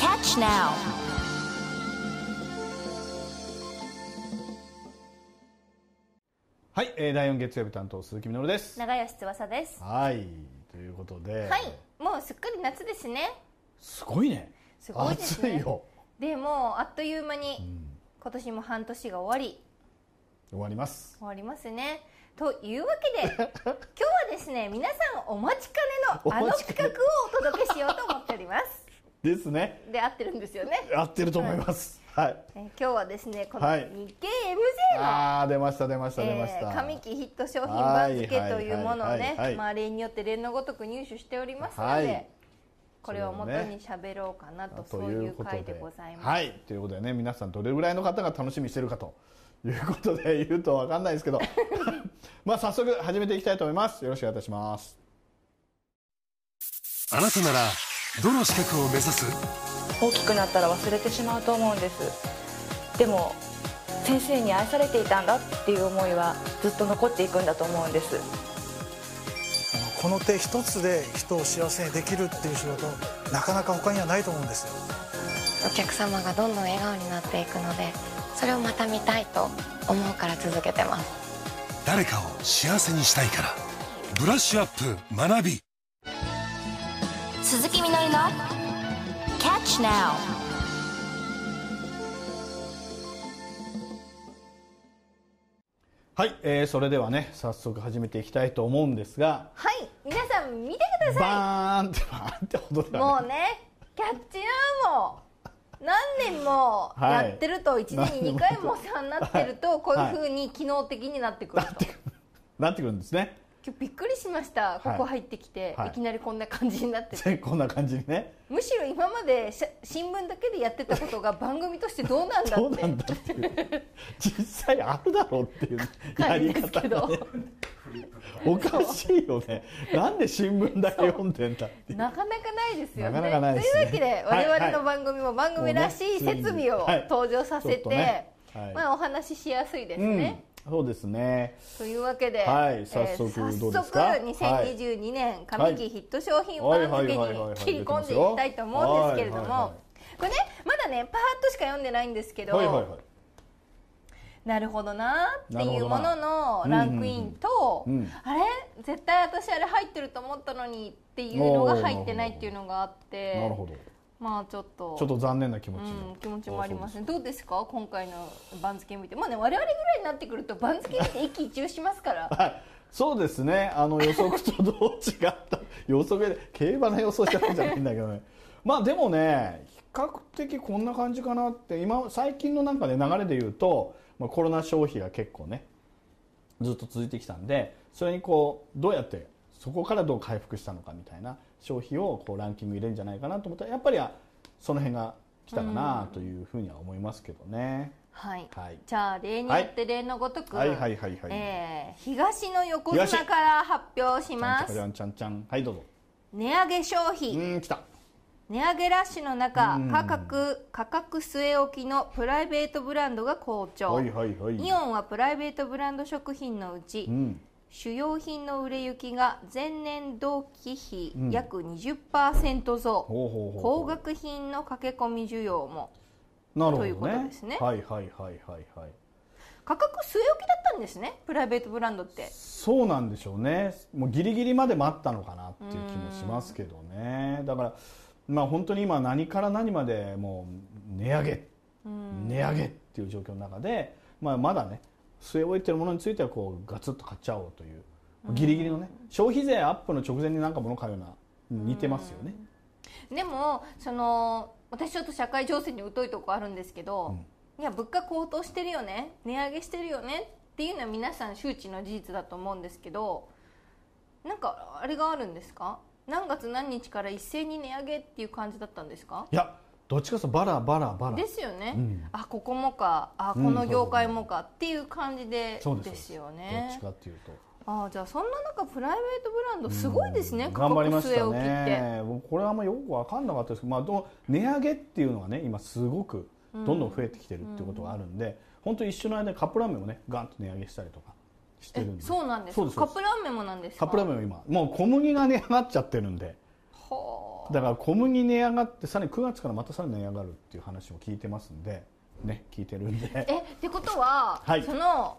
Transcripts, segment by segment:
Catch Now. はい、えー、第4月曜日担当鈴木みのるです。長吉翼です。はいということで。はいもうすっかり夏ですね。すごいね。すごいですね。暑いよ。でもうあっという間に今年も半年が終わり。終わります。終わりますね。というわけで 今日はですね皆さんお待ちかねのあの企画をお届けしようと思っておりますですね。で合ってるんですよね、合ってると思います。はい、えー今日はですねこのはい。日経 MJ の、ああ出ました出ました出ましえた、ー上期ヒット商品番付というものをねまあ例によって例のごとく入手しておりますので、はい。これを元に喋ろうかなとそういう回でございます。はい。ということでね皆さんどれぐらいの方が楽しみにしてるかということで言うと分かんないですけど。まあ早速始めていきたいと思います。よろしくお願いいたします。あなたならどの資格を目指す？大きくなったら忘れてしまうと思うんです。でも先生に愛されていたんだっていう思いはずっと残っていくんだと思うんです。この手一つで人を幸せにできるっていう仕事なかなか他にはないと思うんですよ。お客様がどんどん笑顔になっていくのでそれをまた見たいと思うから続けてます。誰かを幸せにしたいから。ブラッシュアップ学び鈴木みのりの Catch Now はい、えー、それではね早速始めていきたいと思うんですが。はい、皆さん見てくださバーンってバーンって音い。でもうね、キャッチナウも何年もやってると、一年に2回もお世話になってると、こういうふうに機能的になってくると。なってくるんですね今日びっくりしました。ここ入ってきて、はい。いきなりこんな感じになってて。こんな感じにね。むしろ今までし新聞だけでやってたことが番組としてどうなんだって。どうなんだって。いう実際あるだろうっていう やり方がね。おかしいよね。なんで新聞だけ読んでんだってなかなかないですよね。なかなかないですね。というわけではい。我々の番組も番組らしい設備をはい。登場させちょっとてね。はい。まあお話ししやすいですうん。ね。そうですね。というわけで、はい早速えーどうですか？早速2022年上期ヒット商品番付に切り込んでいきたいと思うんですけれども。これねまだねパーッとしか読んでないんですけど、はいはいはい。なるほどなっていうもののランクインと、うんうんうん。あれ？絶対私あれ入ってると思ったのにっていうのが入ってないっていうのがあって。なるほどまあちょっと。ちょっと残念な気持ちうん、も気持ちもありますね。どうですか？今回の番付見て。まあね我々ぐらいになってくると番付見て一喜一憂しますから。はい、そうですね。あの予測とどう違った。予測で競馬の予想してるんじゃないんだけどね。まあでもね比較的こんな感じかなって。今最近のなんかね流れで言うと、まあ、コロナ消費が結構ねずっと続いてきたんでそれにこうどうやってそこからどう回復したのかみたいな消費をこうランキング入れるんじゃないかなと思ったらやっぱりその辺が来たかなというふうには思いますけどね。はい、はい。じゃあ例によって例のごとく、はい。はい。はい。はい。えー東の横綱から発表します。ちゃんちゃんちゃんはいどうぞ。値上げ消う費。ーん来た。値上げラッシュの中うん。価格価格据え置きのプライベートブランドが好調、はいはいはい。イオンはプライベートブランド食品のうち、うん。主要品の売れ行きが前年同期比うん約20%増、ほうほうほうほう高額品の駆け込み需要もなるほどね。ということですねはいはいはいはいはい。価格据え置きだったんですねプライベートブランドってそうなんでしょうね。もうギリギリまで待ったのかなっていう気もしますけどね。だからまあ本当に今何から何までもう値上げ、値上げっていう状況の中で、まあまだね据え置いてるものについてはこうガツッと買っちゃおうというギリギリのね消費税アップの直前になんか物買うような似てますよね。でもその私ちょっと社会情勢に疎いとこあるんですけど、いや物価高騰してるよね値上げしてるよねっていうのは皆さん周知の事実だと思うんですけどなんかあれがあるんですか？何月何日から一斉に値上げっていう感じだったんですか？いやどっちかとバラバラバラ。ですよね、うん。あここもか。あこうん。の業界もか。っていう感じで、そうですよどっねちかっていうと。あじゃあそんな中プライベートブランドすごいですね、価頑張り格ましたね。僕これはあんまよく分かんなかったですけど、まあ、どう値上げっていうのがね今すごくどんどん増えてきてるっていうことがあるんで、本当一緒の間にカップラーメンもねガンと値上げしたりとかしてるんで。えそうなんです。カップラーメンもなんですか？カップラーメンは今もう小麦が値上がっちゃってるんで。はあだから小麦値上がってさらに9月からまたさらに値上がるっていう話も聞いてますんでね聞いてるんで。えってことは、はい。その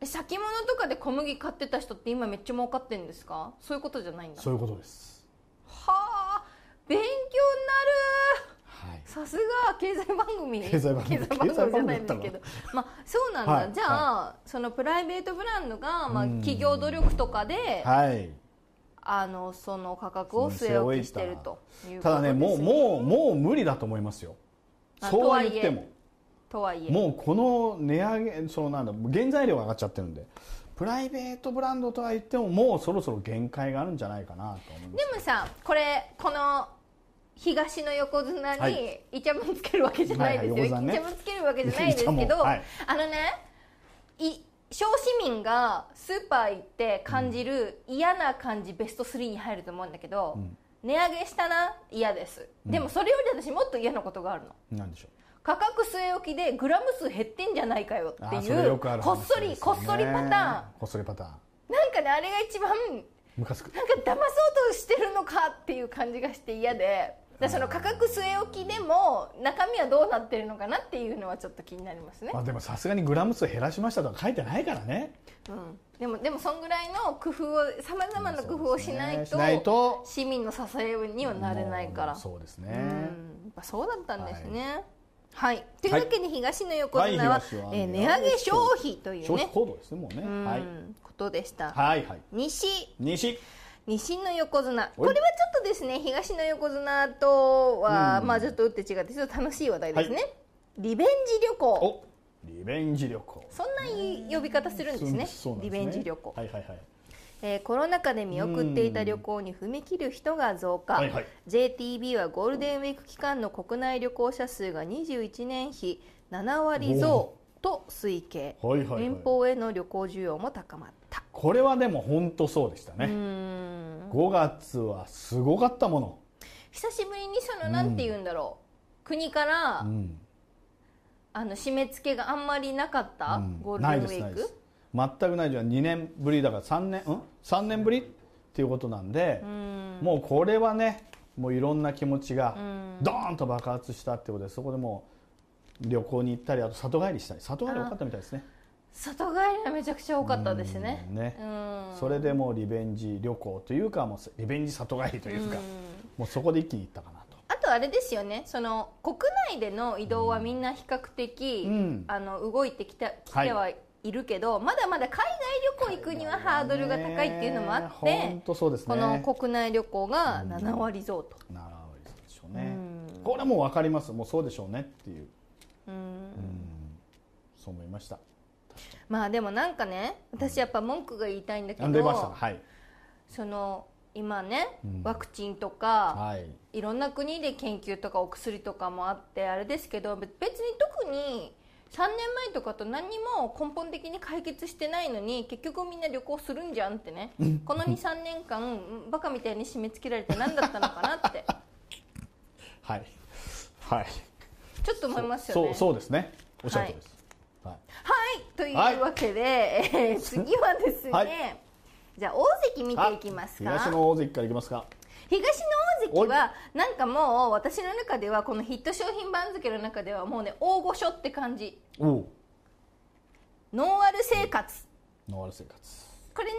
え先物とかで小麦買ってた人って今めっちゃ儲かってるんですか？そういうことじゃないんだ。そういうことです。はあ勉強になる。はい。さすが経済番組。経済番組。経済番組じゃないですけど。経まあそうなんだ、はい。じゃあ、そのプライベートブランドが、まあ、うん。企業努力とかで、はいあのその価格を据え置きしてるというただねもうもうもう無理だと思いますよ。あそうは言っても。とはいえもうこの値上げそのなんだ原材料が上がっちゃってるんで。プライベートブランドとは言ってももうそろそろ限界があるんじゃないかなと思います。でもさこれこの東の横綱はにイチャモンつけるわけじゃないですよ、はいはい横綱ね。イチャモンつけるわけじゃないですけど、はい。あのねい小市民がスーパー行って感じる嫌な感じベスト3に入ると思うんだけど、ん。値上げしたな嫌です、でもそれより私もっと嫌なことがあるの。なんでしょ価格据え置きでグラム数減ってんじゃないかよっていうこっそり、こっそりパターン。なんこっそりパターン。かねあれが一番ムカつく。なんか騙そうとしてるのかっていう感じがして嫌でだからその価格据え置きでも中身はどうなってるのかなっていうのはちょっと気になりますね、まあでもさすがにグラム数減らしましたとは書いてないからね。うん、でもでもそんぐらいの工夫をさまざまな工夫をしないとしないと市民の支えにはなれないから。そうですね。うん。やっぱそうだったんですね。はい、というわけで東の横綱は,、はい。東はえー値上げ消費というね。消費行動ですねもうね。うん。はい。ことでした、はいはい。西。西。西の横綱。これはちょっとですね。東の横綱とは、うん。まあちょっと打って違ってちょっと楽しい話題ですね、リベンジ旅行。おリベンジ旅行。そんな呼び方するんですね。そうなんですリベンジ旅行、はいはいはい。えーコロナ禍で見送っていた旅行に踏み切る人が増加、はいはい。JTB はゴールデンウィーク期間の国内旅行者数が21年比7割増と推計、はいはいはい。遠方への旅行需要も高まった。これはでも本当そうでしたね。うーん。5月はすごかったもの。久しぶりにそのなんて言うんだろう、国から、うん。あの締め付けがあんまりなかった、うん。ゴールデンウィーク？全くないじゃん2年ぶりだから3年うん？3年ぶりっていうことなんでうん。もうこれはねもういろんな気持ちがん。ドーンと爆発したってことでそこでもう旅行に行ったりあと里帰りしたり。里帰り多かったみたいですね外帰りがめちゃくちゃ多かったですね。うんね。うん。それでもうリベンジ旅行というかもうリベンジ里帰りというかもうそこで一気に行ったかなと。あとあれですよね。その国内での移動はみんな比較的、うん。あの動いてきたきはい。てはいるけど、まだまだ海外旅行行くにはハードルが高いっていうのもあって、本当そうですね。この国内旅行が7割増と、7割でしょうね。うん。これはもう分かります。もうそうでしょうねっていう。うん。そう思いましたまあでもなんかね私やっぱ文句が言いたいんだけあ出ました？どはい。その今ね、うん。ワクチンとか、はい。いろんな国で研究とかお薬とかもあってあれですけど別に特に3年前とかと何にも根本的に解決してないのに結局みんな旅行するんじゃんってね。この23年間バカみたいに締め付けられて何だったのかなって。はい。はい。ちょっと思いますよね。そうそうですね。おっしゃるとりです。はいはい。というわけで、えー次はですね、はい。じゃあ大関見ていきますか。東の大関からいきますか。東の大関はなんかもう私の中ではこのヒット商品番付の中ではもうね大御所って感じ。ノンアル生活。ノンアル生活。これね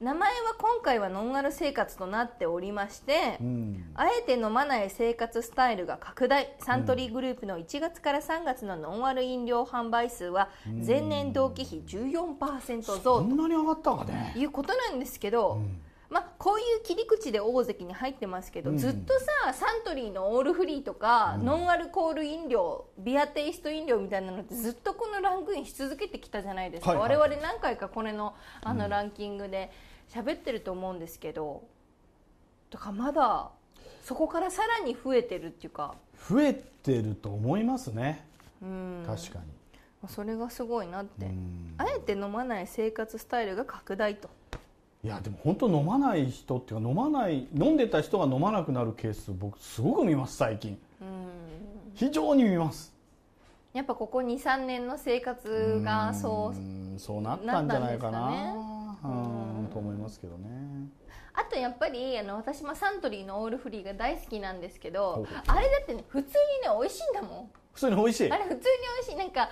名前は今回はノンアル生活となっておりまして、うん。あえて飲まない生活スタイルが拡大。サントリーグループの1月から3月のノンアル飲料販売数は前年同期比14%増そんなに上がったかね。ということなんですけど、まあ、こういう切り口で大関に入ってますけど、うん。ずっとさサントリーのオールフリーとか、ノンアルコール飲料ビアテイスト飲料みたいなのってずっとこのランクインし続けてきたじゃないですか、はいはい。我々何回かこれのあのランキングで喋ってると思うんですけどだからまだそこからさらに増えてるっていうか。増えてると思いますね。うん。確かに。それがすごいなって。うん。あえて飲まない生活スタイルが拡大と。いやでも本当飲まない人っていうか飲まない飲んでた人が飲まなくなるケース僕すごく見ます最近。うん。非常に見ます。やっぱここ23年の生活がそううんそうなったんじゃないかな。ね。うんと思いますけどね。あとやっぱりあの私もサントリーのオールフリーが大好きなんですけどあれだってね普通にね美味しいんだもん。普通に美味しい？あれ普通に美味しい。なんか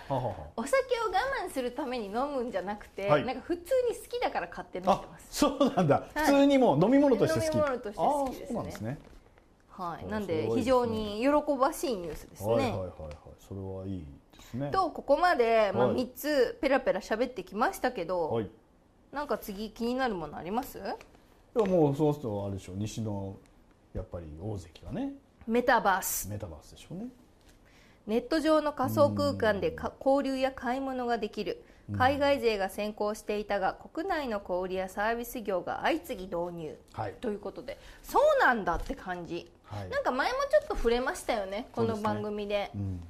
お酒を我慢するために飲むんじゃなくて、はい。なんか普通に好きだから買って飲んであます。そうなんだ、はい。普通にもう飲み物として好き。飲み物として好きですね。あーそうなんですね。はい、あなんで非常に喜ばしいニュースですね、はいはいはいはい。それはいいですね。とここまで、まあ、はい。3つペラペラ喋ってきましたけど、はいいなんか次気になるものあります？やもうそうするとあれでしょう西のやっぱり大関がね。メタバース。メタバースでしょうね。ネット上の仮想空間でか交流や買い物ができる。海外勢が先行していたが国内の小売やサービス業が相次ぎ導入。はい。ということで。そうなんだって感じ。はい。なんか前もちょっと触れましたよね。この番組で。うん。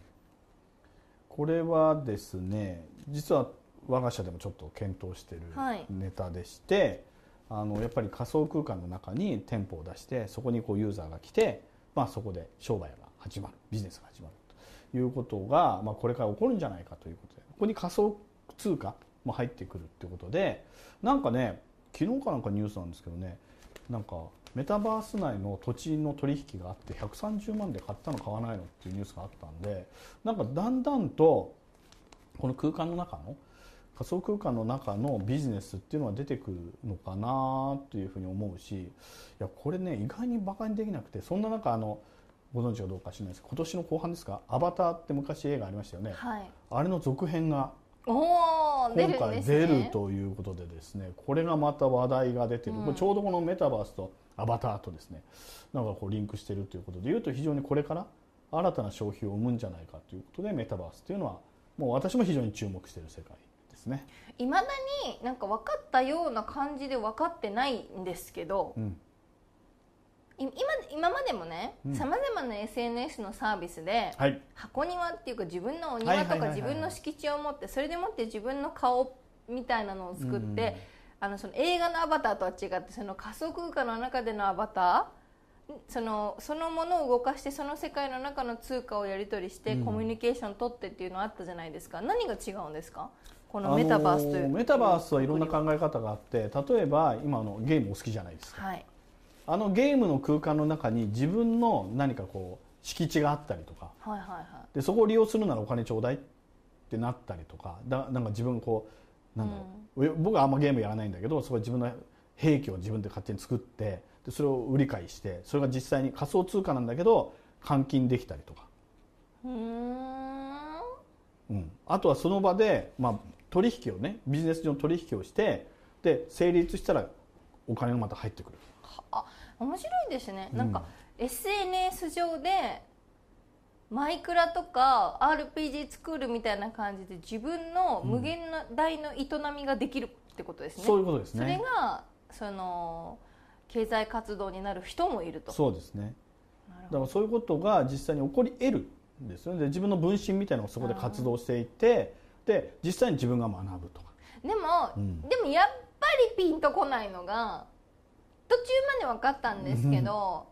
これはですね実は我が社でもちょっと検討しているはい。ネタでして、あのやっぱり仮想空間の中に店舗を出してそこにこうユーザーが来て、まあ、そこで商売が始まるビジネスが始まるということが、まあ、これから起こるんじゃないかということでここに仮想通貨も入ってくるっていうことでなんかね昨日かなんかニュースなんですけどねなんかメタバース内の土地の取引があって130万で買ったの買わないのっていうニュースがあったんでなんかだんだんとこの空間の中の仮想空間の中のビジネスっていうのは出てくるのかなというふうに思うしいやこれね意外にバカにできなくてそんな中あのご存知かどうか知らないですけど今年の後半ですか「アバター」って昔映画ありましたよね、はい。あれの続編が今回出るということでですねこれがまた話題が出てる、うん。これちょうどこのメタバースとアバターとですねなんかこうリンクしてるということでいうと非常にこれから新たな消費を生むんじゃないかということでメタバースというのはもう私も非常に注目している世界ですね。いまだになんか分かったような感じで分かってないんですけどうん。い今今までもねうん。さまざまな SNS のサービスではい。箱庭っていうか自分のおはい庭とか自分の敷地を持ってそれでもって自分の顔みたいなのを作って、あのその映画のアバターとは違ってその仮想空間の中でのアバターそのそのものを動かしてその世界の中の通貨をやり取りして、うん。コミュニケーション取ってっていうのあったじゃないですか。何が違うんですか？このメタバース。という、あのメタバースはいろんな考え方があって例えば今のゲームお好きじゃないですか。はい。あのゲームの空間の中に自分の何かこう敷地があったりとか。はいはいはい。でそこを利用するならお金ちょうだいってなったりとか。だなんか自分こうなんだろう、僕はあんまゲームやらないんだけどそこで自分の兵器を自分で勝手に作ってでそれを売り買いしてそれが実際に仮想通貨なんだけど換金できたりとか、うーん。うん、あとはその場で、まあ、取引をねビジネス上の取引をしてで成立したらお金がまた入ってくる。あ面白いですね、うん。なんか SNS 上でマイクラとか RPG スクールみたいな感じで自分の無限大の営みができるってことですね、そういうことですそれねがその経済活動になる人もいると。そうですね。だからそういうことが実際に起こり得るんですよね。で自分の分身みたいなのをそこで活動していってで実際に自分が学ぶとか。でも、うん。でもやっぱりピンとこないのが途中まで分かったんですけど、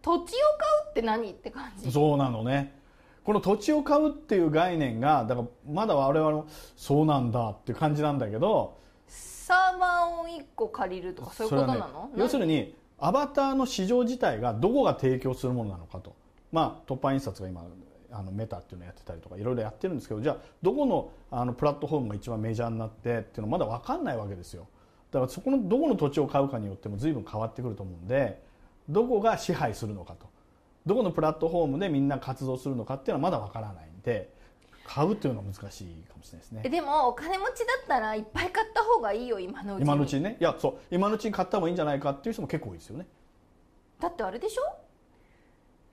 土地を買うって何って感じ。そうなのね。この土地を買うっていう概念がだからまだ我々もそうなんだっていう感じなんだけどサーバーを1個借りるとかそういうことなの？ね、要するにアバターの市場自体がどこが提供するものなのかと。まあ突破印刷が今あのメタっていうのをやってたりとかいろいろやってるんですけどじゃあどこのあのプラットフォームが一番メジャーになってっていうのまだ分かんないわけですよ。だからそこのどこの土地を買うかによっても随分変わってくると思うんでどこが支配するのかと。どこのプラットフォームでみんな活動するのかっていうのはまだ分からないんで買うっていうのは難しいかもしれないですね。えでもお金持ちだったらいっぱい買った方がいいよ今のうちに。今のうちにね。いやそう。今のうちに買った方がいいんじゃないかっていう人も結構多いですよね。だってあれでしょ？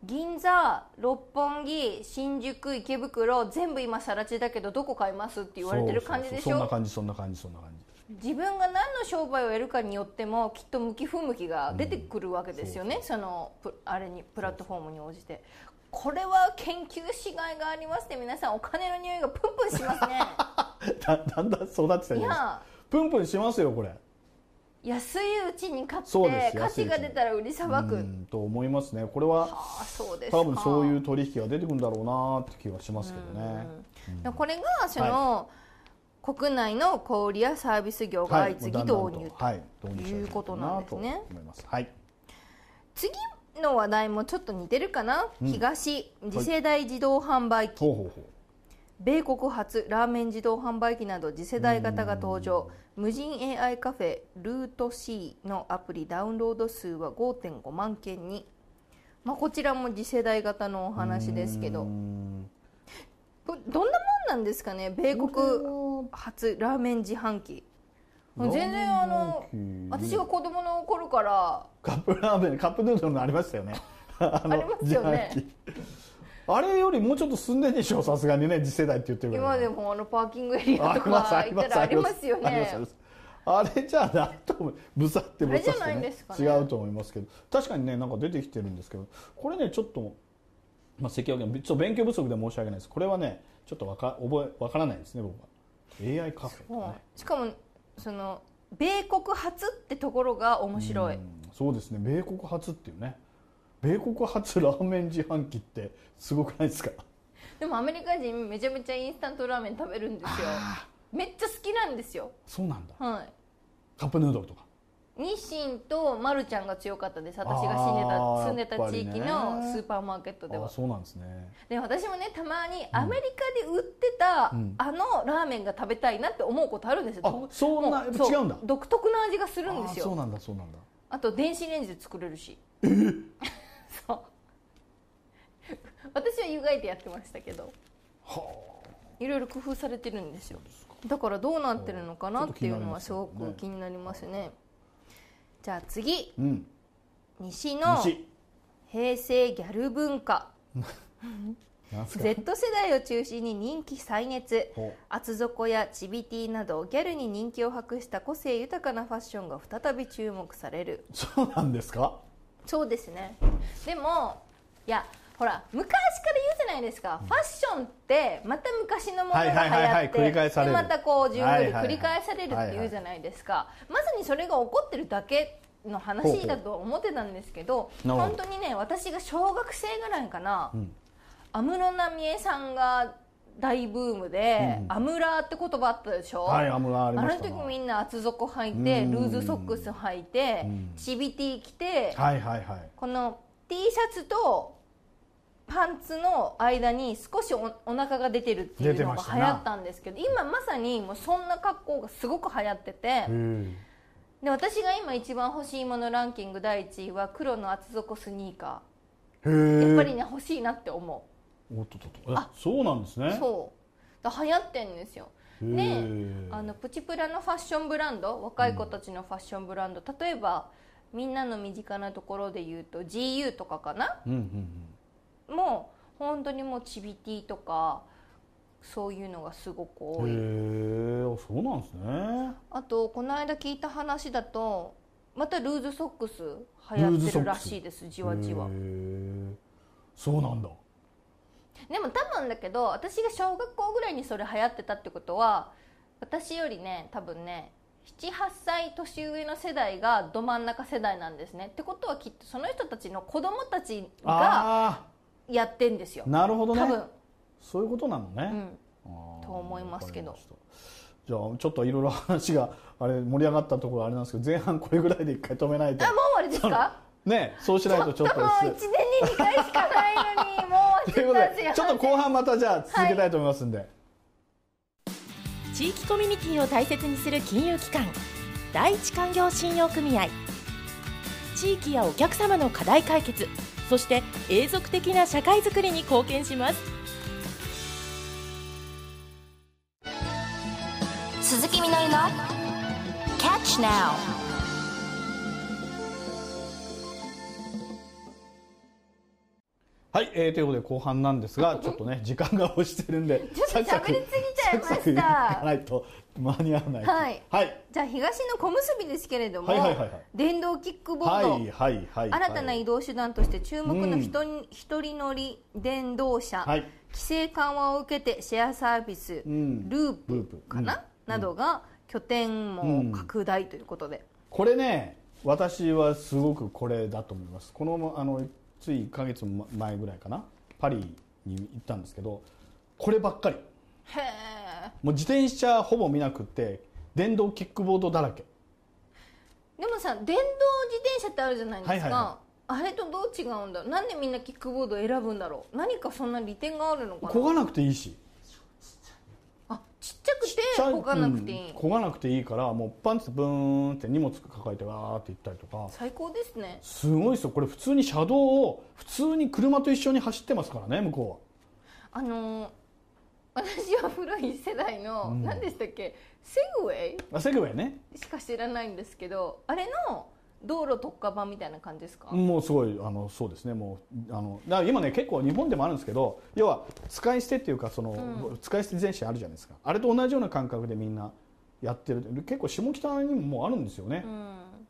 銀座六本木新宿池袋全部今更地だけどどこ買いますって言われてる感じでしょ？そうそうそうそんな感じそんな感じそんな感じ。自分が何の商売をやるかによってもきっと向き不向きが出てくるわけですよね、そのプあれにプラットフォームに応じて。これは研究しがいがありますね皆さんお金の匂いがプンプンしますね。だ だんだん育ってたじゃないですかいや。プンプンしますよこれ安いうちに買って価値が出たら売りさばく。うんと思いますね。これはあそうですか。多分そういう取引が出てくるんだろうなって気がしますけどね。でこれがその、国内の小売やサービス業が相次ぎ導入と、はい。導入されてるいうことなんです。ねと思いますはい。次の話題もちょっと似てるかな、東。次世代自動販売機、ほうほうほう米国初ラーメン自動販売機など次世代型が登場。無人 AI カフェルート C のアプリダウンロード数は5.5万件に、まあ、こちらも次世代型のお話ですけど。どんなもんなんですかね？米国初ラーメン自販機。全然あの私が子供の頃から。カップラーメンカップヌードルのありましたよね。ありますよねあれよりもうちょっと進んでんでしょさすがにね次世代って言ってるから今でもあのパーキングエリアとありますかあります行ったらありますよね。あれじゃないと思うぶさってぶさって、ね。違うと思いますけど。確かにねなんか出てきてるんですけど。これねちょっと、まあ、関脇のちょっと勉強不足で申し訳ないです。これはねちょっとわか覚えわからないですね僕は。AI カフェ、もねうしかもその米国初ってところが面白い。うんそうですね。米国初っていうね米国初ラーメン自販機ってすごくないですか？でもアメリカ人めちゃめちゃインスタントラーメン食べるんですよ。めっちゃ好きなんですよ。そうなんだ。はい。カップヌードルとか？日清とマルちゃんが強かったです。私が住んであたー住んでた地域のスーパーマーケットでは。あそうなんですね。で私もねたまにアメリカで売ってた、ん。あのラーメンが食べたいなって思うことあるんですよ。あそんな違うんだ。そう独特な味がするんですよ。あそうなんだそうなんだ。あと電子レンジで作れるし。そう私は湯がいてやってましたけど。いろいろ工夫されてるんですよ。だからどうなってるのかなっていうのはすごく気になりますね。じゃあ次。うん。西の西。平成ギャル文化。Z 世代を中心に人気再熱。ほ厚底やチビティなどギャルに人気を博した個性豊かなファッションが再び注目される。そうなんですか？そうですね。でもいやほら昔から言うじゃないですか、ファッションってまた昔のものが流はいはいはいはい行ってまたこう順繰りはいはいはい。繰り返されるっていうじゃないですか、まさにそれが起こってるだけの話だと思ってたんですけど本当にね私が小学生ぐらいかなん。安室奈美恵さんが大ブームで「アムラー」って言葉あったでしょ、はいアムラーあの時みんな厚底履いてうん。ルーズソックス履いてん。チビティ着てはいはいはい。この T シャツとパンツの間に少しおお腹が出てるっていうのが流行ったんですけど今まさにもうそんな格好がすごく流行っててへえ。で私が今一番欲しいものランキング第1位は黒の厚底スニーカへーやっぱりえね欲しいなって思おっとっとあそうなんですね。うそう。流行ってんですよ。へでえあのプチプラのファッションブランド若い子たちのファッションブランド、例えばみんなの身近なところで言うと GU とかかな？うんうんうんもう本当にもうチビティとかそういうのがすごく多い、へえあそうなんですね。あとこの間聞いた話だとまたルーズソックス流行ってるらしいですじわじわ。へえそうなんだ。でも多分だけど私が小学校ぐらいにそれ流行ってたってことは私よりね多分ね78歳年上の世代がど真ん中世代なんですね。ってことはきっとその人たちの子供たちがあやってんですよ。あなるほどね。多分。そういうことなのね、うん。と思いますけど。じゃあちょっといろいろ話があれ盛り上がったところあれなんですけど前半これぐらいで一回止めないと。あもう終わりですか？ねそうしないとちょっともう1年に2回しかないのにもうということでちょっと後半またじゃあ続けたいと思いますんで、地域コミュニティを大切にする金融機関。第一勧業信用組合。地域やお客様の課題解決そして永続的な社会づくりに貢献します。鈴木みのりの Catch Now ははい、えー、ということで後半なんですが ちょっとね時間が押してるんでちょっと喋りすぎちゃいました。サクないと間に合わないはい。はい。じゃあ東の小結びですけれども、はいはいはいはい。電動キックボード、はいはいはい新たな移動手段として注目の一人,、一人乗り電動車、はい。規制緩和を受けてシェアサービス、ん。ループループ。かな、うん。などが拠点も拡大ということで、これね私はすごくこれだと思います。このあのつい1か月前ぐらいかな。パリに行ったんですけどこればっかり。へえもう自転車ほぼ見なくって電動キックボードだらけ。でもさ電動自転車ってあるじゃないですか、はいはいはあれとどう違うんだなんでみんなキックボードを選ぶんだろう。何かそんな利点があるのかな。漕がなくていいしてちゃい漕がなくていい、うん漕がなくていいからもうパンツブーンって荷物抱えてわーって行ったりとか。最高ですね。すごいですよ。これ普通に車道を普通に車と一緒に走ってますからね向こあのー私は古い世代の、うん。何でしたっけ？セグウェイうはあセグウェイね。しか知らないんですけどあれの道路特化版みたいな感じですか、もうすごいあのそうですねもうあのだ今ね結構日本でもあるんですけど要は使い捨てっていうかその、うん。使い捨て自転車あるじゃないですか。あれと同じような感覚でみんなやってる。結構下北にももうあるんですよね、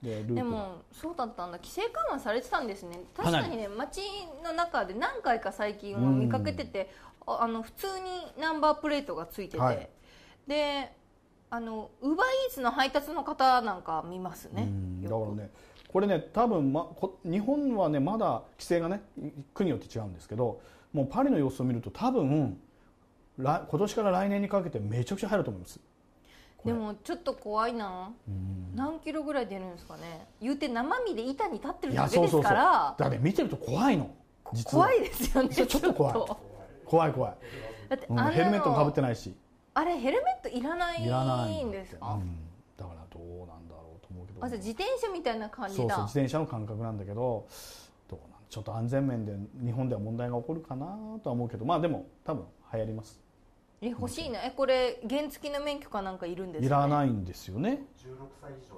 でループが。でもそうだったんだ。規制緩和されてたんですね。確かにね街の中で何回か最近は見かけてて、ああの普通にナンバープレートがついてて、はい。であのウーバーイーツの配達の方なんか見ますね。うんだからねこれね多分、ま、こ日本はねまだ規制がね国によって違うんですけどもうパリの様子を見ると多分来今年から来年にかけてめちゃくちゃ入ると思います。でもちょっと怖いな。何キロぐらい出るんですかね。言うて生身で板に立ってるいだけですから。だって見てると怖いの。怖いですよねちょっと怖い。と。怖い怖い、うんだってヘルメットもかぶってないしあれヘルメットいらないいらないんですか、うん。だからどうなんだろうと思うけど。あじゃあ自転車みたいな感じだ。そうそう自転車の感覚なんだけどどうなんちょっと安全面で日本では問題が起こるかなとは思うけど。まあでも多分流行ります。え欲しいな。えこれ原付の免許かなんかいるんですか、ね、いらないんですよね。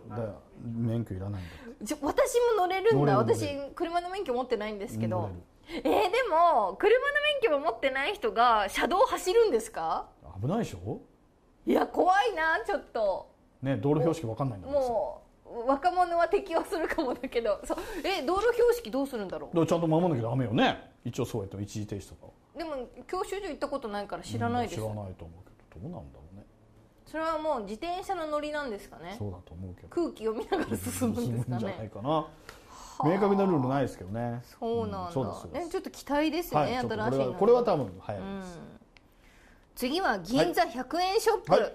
だから免許いらないんだって。ちょ私も乗れるんだ。乗れる私車の免許持ってないんですけ乗どえーでも車の免許も持ってない人が車道を走るんですか？危ないでしょ？いや怖いなちょっと。ね道路標識わかんないんだからさ。もう若者は適用するかもだけど。そう。え道路標識どうするんだろだからちゃんと守らなきゃダメよね。一応そうやって一時停止とかうでも教習所行ったことないから知らないです、知らないと思うけどどうなんだろうね。それはもう自転車の乗りなんですかね？そうだと思うけど。空気を見ながら進むんですか進むんじゃないねかな。明確なルールないですけどね。そうなんだ、そうですそうですね、ちょっと期待ですね、はい新しいこれは多分流行ります、次は銀座100円ショップ、はい。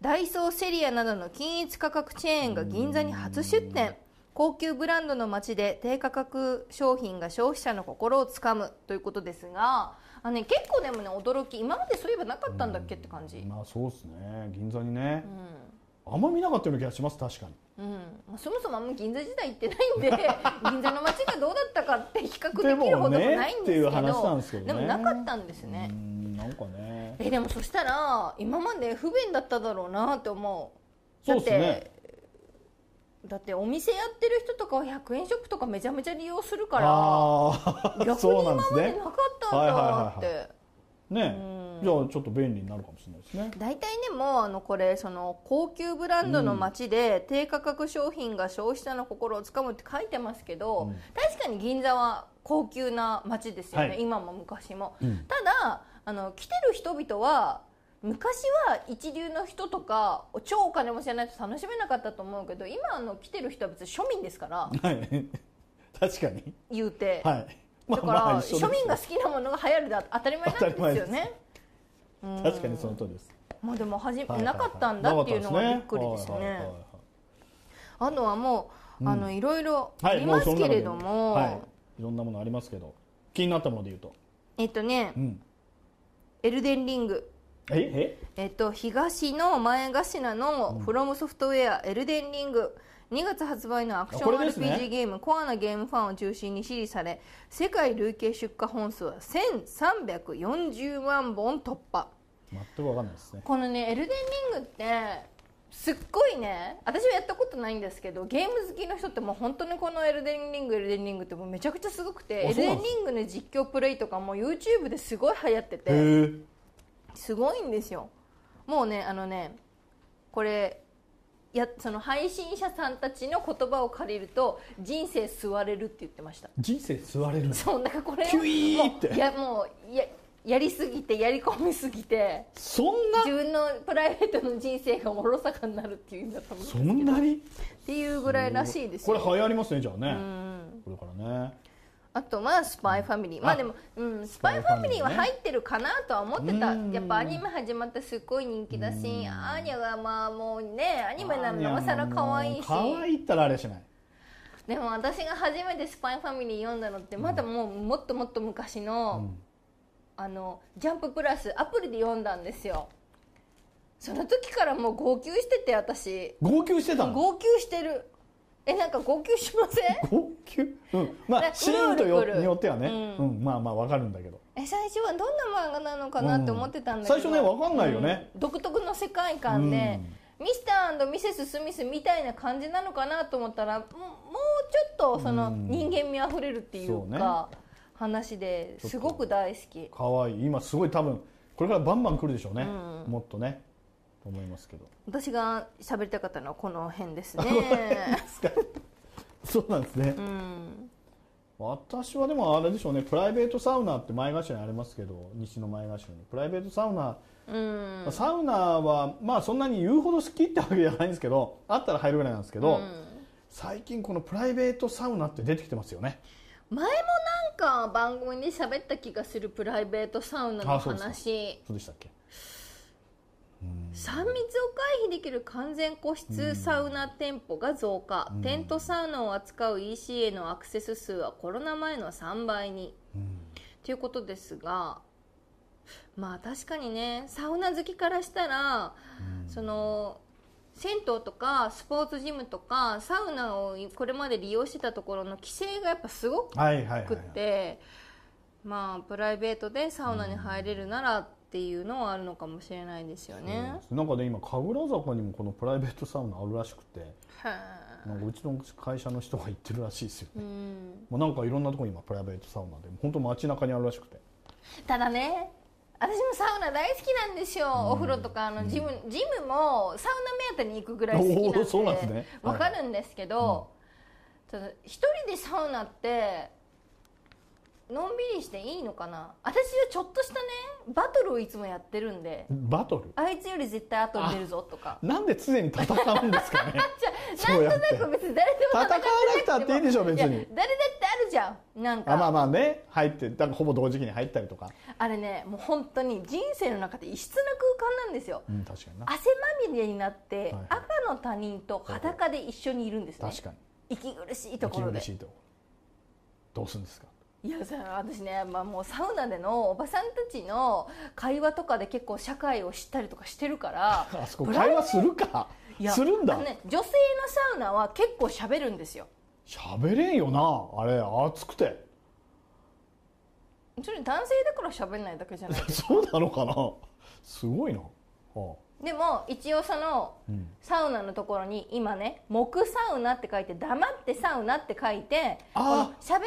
ダイソーセリアなどの均一価格チェーンが銀座に初出店。高級ブランドの街で低価格商品が消費者の心をつかむということですがあ、ね、結構でもね驚き。今までそういえばなかったんだっけって感じ、まあそうですね。銀座にね、あんま見なかったような気がします確かに。うん。まあ、そもそもあんま銀座時代行ってないんで 銀座の街がどうだったかって比較できるほどもないんですけどでもねっていう話なんですけどねでもなかったんですね、うんなんかね。えでもそしたら今まで不便だっただろうなって思う。そうだってですね。だってお店やってる人とかは100円ショップとかめちゃめちゃ利用するから 逆そうに今まなんでなかったんだなってねじゃあちょっと便利になるかもしれないですね。大体でもあのこれその高級ブランドの街で低価格商品が消費者の心をつかむって書いてますけど、確かに銀座は高級な街ですよね、はい。今も昔も、うん。ただあの来てる人々は昔は一流の人とか超お金持ちじゃないと楽しめなかったと思うけど今あの来てる人は別に庶民ですから。はい。確かに。言うて、はい。だから、庶民が好きなものが流行るで当たり前なんですよね。うん確かにその通りです。まあでもはじ、はいなかったんだっていうのがびっくりですね。あとはもう、うん。あのいろいろあはいりますけれども、はい。いろんなものありますけど。気になったもので言うと。えっとね、うん。エルデンリング。え？え？っと、東の前頭のフロムソフトウェア、エルデンリング。2月発売のアクション RPG ゲーム、コアなゲームファンを中心に支持され世界累計出荷本数は1340万本突破全く分かんないですね。このねエルデンリングってすっごいね私はやったことないんですけどゲーム好きの人ってもう本当にこのエルデンリングエルデンリングってもうめちゃくちゃすごくてエルデンリングの実況プレイとかも YouTube ですごい流行っててすごいんですよ。もうねあのねこれやその配信者さんたちの言葉を借りると人生吸われるって言ってました。人生吸われるの？そうなんかこれをキュイーって。もういやもうややりすぎてやり込みすぎてそんな？自分のプライベートの人生がおろそかになるっていう意味だと思うんそんなに？っていうぐらいらしいですよ。これ流行りますねじゃあね。うん。これからね。あとはスパイファミリー、まあでも、うん、スパイファミリーは入ってるかなとは思ってた、うん。やっぱアニメ始まってすっごい人気だし、アーニャがまあもうねアニメなのなおさら可愛いし。可愛いったらあれしない。でも私が初めてスパイファミリー読んだのってまだもうもっともっと昔の、あのジャンププラスアプリで読んだんですよ。その時からもう号泣してて私。号泣してたの？号泣してる。えなんか号泣しません？号泣？うん。まねあシーンとよによってはね。ううん。まあまあわかるんだけど。え最初はどんな漫画なのかなって思ってたんだけど、最初ねわかんないよね。うん。独特の世界観で、ミスターミセス・スミスみたいな感じなのかなと思ったらもうちょっとそのうん。人間味あふれるっていうそうね。か、話ですごく大好き。可愛い。今すごい多分これからバンバン来るでしょうね。うん。もっとね。と思いますけど。私が喋りたかったのはこの辺ですね。そうなんですね。うん。私はでもあれでしょうね。プライベートサウナって前頭にありますけど西の前頭に。プライベートサウナ。うん。サウナはまあそんなに言うほど好きってわけじゃないんですけどあったら入るぐらいなんですけど、最近このプライベートサウナって出てきてますよね。前もか番組で喋った気がするプライベートサウナの話。そうでしたっけ？3密を回避できる完全個室サウナ店舗が増加、うん。テントサウナを扱う EC へのアクセス数はコロナ前の3倍に、ということですがまあ確かにねサウナ好きからしたら、その銭湯とかスポーツジムとかサウナをこれまで利用してたところの規制がやっぱすごくはいはいはいはい。って、まあプライベートでサウナに入れるならっていうのはあるのかもしれないですよね。なんかね今神楽坂にもこのプライベートサウナあるらしくてはなんかうちの会社の人が行ってるらしいですよあうん。もうなんかいろんなところに今プライベートサウナで本当街中にあるらしくて。ただね私もサウナ大好きなんですよ、お風呂とかあのジム、ジムもサウナ目当てに行くぐらい好きなんで。わかるんですけど、ただ一人でサウナってのんびりしていいのかな？私はちょっとしたねバトルをいつもやってるんで。バトル？あいつより絶対後に出るぞとか。なんで常に戦うんですかね？じゃあ なんとなく別に誰でも戦わなくたっていいでしょ別に。や誰だってあるじゃん。なんか。あまあまあね。入ってだからほぼ同時期に入ったりとか。あれねもう本当に人生の中で異質な空間なんですよ。うん確かにな。汗まみれになって、はい赤の他人と裸で一緒にいるんですね。確かに。息苦しいところで。息苦しいとこ。ろどうするんですか？いやさ私ね、まあ、もうサウナでのおばさんたちの会話とかで結構社会を知ったりとかしてるから あそこ会話するか？するんだ。ね、女性のサウナは結構喋るんですよ。喋れんよなあれ熱くて。それ男性だから喋んないだけじゃない？そうなのかな？すごいな、はでも一応そのサウナのところに今ね「木サウナ」って書いて「黙ってサウナ」って書いて喋らず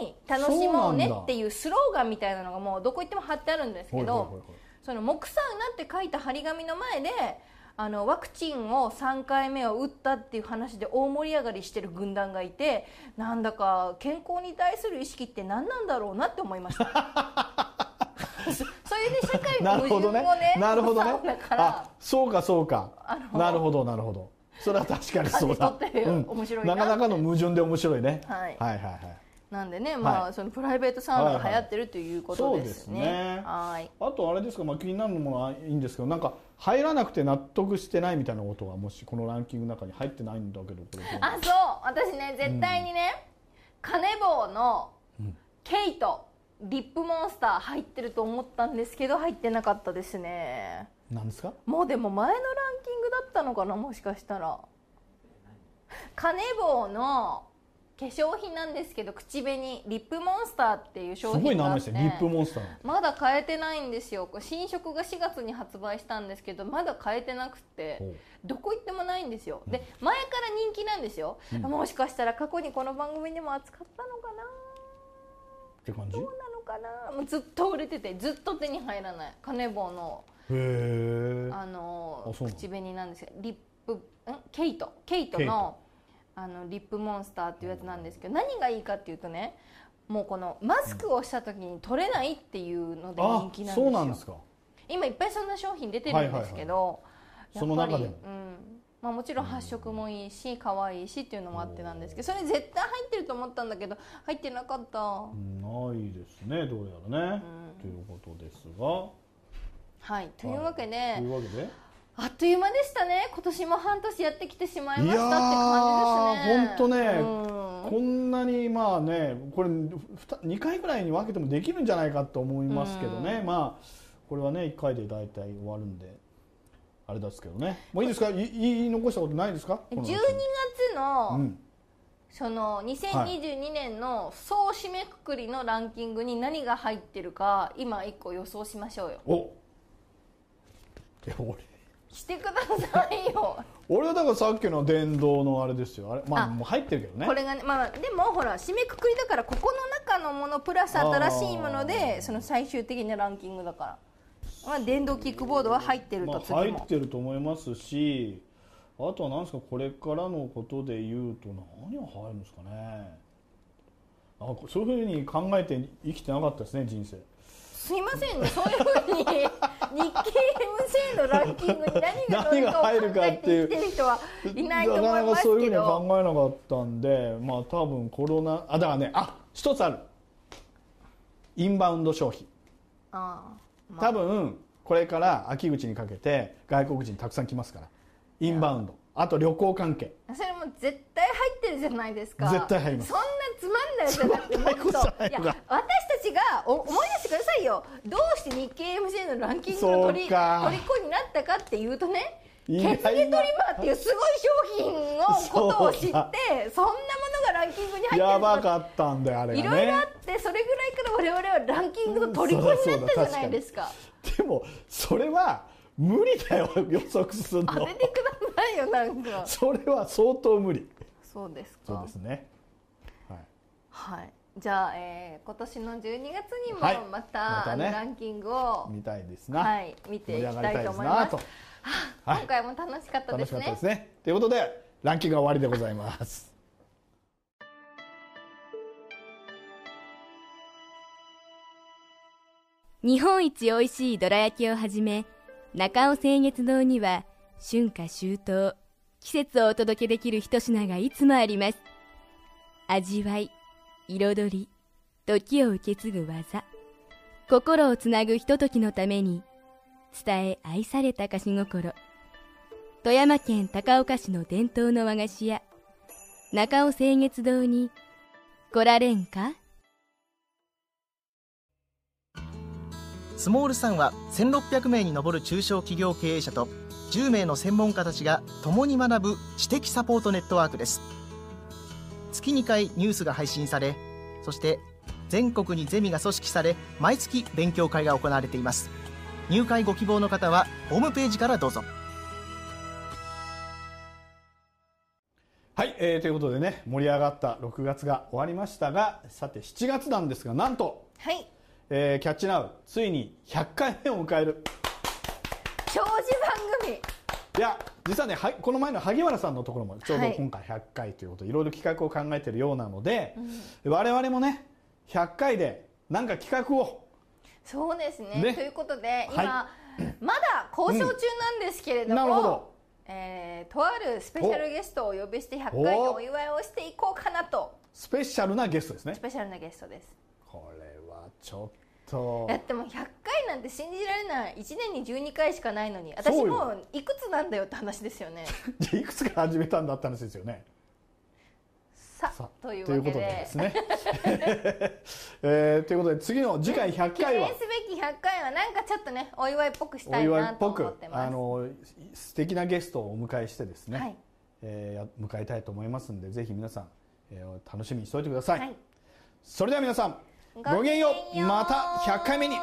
に楽しもうねっていうスローガンみたいなのがもうどこ行っても貼ってあるんですけどその木サウナって書いた張り紙の前であのワクチンを3回目を打ったっていう話で大盛り上がりしてる軍団がいてなんだか健康に対する意識って何なんだろうなって思いました そ それで社会なの矛るほどね。盾をねなるほどサウナねから。あそうかそうか。の。なるほどなるほど。それは確かにそうだ。な。なかなかの矛盾で面白いね、はい。はいはいはい。なんでね、まあ、はい。そのプライベートサウナが流行ってるということですね。はい。あとあれですか、まあ、気になるのもいいんですけどなんか入らなくて納得してないみたいなことがもしこのランキングの中に入ってないんだけどあ、そう、私ね、絶対にね、カネボウのケイト、リップモンスター入ってると思ったんですけど、入ってなかったですね。なんですか？もうでも前のランキングだったのかな、もしかしたら。カネボウの化粧品なんですけど口紅リップモンスターっていう商品があって。リップモンスターの。まだ買えてないんですよ。新色が4月に発売したんですけどまだ買えてなくて。どこ行ってもないんですよ。で前から人気なんですよ、もしかしたら過去にこの番組でも扱ったのかなって感じ？どうなのかな？もうずっと売れててずっと手に入らない。カネボウのあのあ口紅なんですよ。リップん？ケイト。ケイトのあのリップモンスターっていうやつなんですけど何がいいかっていうとねもうこのマスクをした時に取れないっていうので人あ気なんですよ。そうなんですか。今いっぱいそんな商品出てるんですけど、い。その中でも。やっぱりうんまあ、もちろん発色もいいし可愛いしっていうのもあってなんですけどそれ絶対入ってると思ったんだけど入ってなかった、ないですねどうやらね、ということですが。はい。というわけで、というわけで？あっという間でしたね。今年も半年やってきてしまいましたって感じですね。本当ね、こんなにまあねこれ2回ぐらいに分けてもできるんじゃないかと思いますけどね、まあこれはね1回で大体終わるんであれですけどね。もういいですか？い言い残したことないですか？12月この、うん。その2022年の総締めくくりのランキングに何が入ってるか今一個予想しましょうよ。お。で俺してくださいよ。俺はだからさっきの電動のあれですよ。あれまああ。もう入ってるけどね。これがねまあでもほら締めくくりだからここの中のものプラス新しいものでその最終的なランキングだから、まあ、電動キックボードは入ってるまあ、と入ってると思いますしあとは何ですかこれからのことで言うと何が入るんですかね。あそういうふうに考えて生きてなかったですね人生。すいませんねそういうふうに日経 MC のランキングに何が入るかっていう人はいないと思いなかなますかそういうふうに考えなかったんでまあ多分コロナあだからねあ一つある。インバウンド消費。あ多分これから秋口にかけて外国人たくさん来ますから。インバウンド。あと旅行関係。あそれも絶対入ってるじゃないですか。絶対入ります。そんなつまんないやつじゃなくてもっと。いいや私たちがお思い出してくださいよ。どうして日経 MC のランキングの取り虜になったかっていうとね意ケツ外な毛トリマーっていうすごい商品のことを知ってそんなものがランキングに入ってるやばかったんだよあれがね。いろいろあってそれぐらいから我々はランキングの虜になったじゃないですか。でもそれは無理だよ予測するの。当ててくださいよなんか。それは相当無理。そうですか。そうですね。はい。じゃあ、えー今年の12月にもはい。また,、またね。ランキングを見たいですな、はい見ていきたいと思いますはい。今回も楽しかったですね。楽しかったですね。ということでランキングが終わりでございます。日本一美味しいどら焼きをはじめ中尾清月堂には春夏秋冬季節をお届けできる一品がいつもあります。味わい彩り時を受け継ぐ技。心をつなぐひとときのために伝え愛された菓子心。富山県高岡市の伝統の和菓子屋中尾清月堂に来られんか？スモールさんは1600名に上る中小企業経営者と10名の専門家たちが共に学ぶ知的サポートネットワークです。月2回ニュースが配信されそして全国にゼミが組織され毎月勉強会が行われています。入会ご希望の方はホームページからどうぞ。はい、えーということでね盛り上がった6月が終わりましたがさて7月なんですがなんと、はい。えーキャッチナウついに100回目を迎える。長寿番組。いや実はねはこの前の萩原さんのところもちょうどはい今回100回ということで、い、ろいろ企画を考えているようなので、我々もね100回で何か企画をそうですね。ね。ということで今、はまだ交渉中なんですけれども、なるほど。えーとあるスペシャルゲストをお呼びして100回のお。祝いをしていこうかなと。スペシャルなゲストですね。スペシャルなゲストです。これはちょっと。だってもう100回なんて信じられない。1年に12回しかないのに私もういくつなんだよって話ですよね。じゃあいくつから始めたんだって話ですよねさあということででですね、えーということで次の次回 100記回は。念すべき100回はなんかちょっとねお祝いっぽくしたいいなと思ってます。あの素敵なゲストをお迎えしてですね、はい。えーや迎えたいと思いますんでぜひ皆さんえー楽しみにしておいてください、はい。それでは皆さんごきげんよう。また100回目に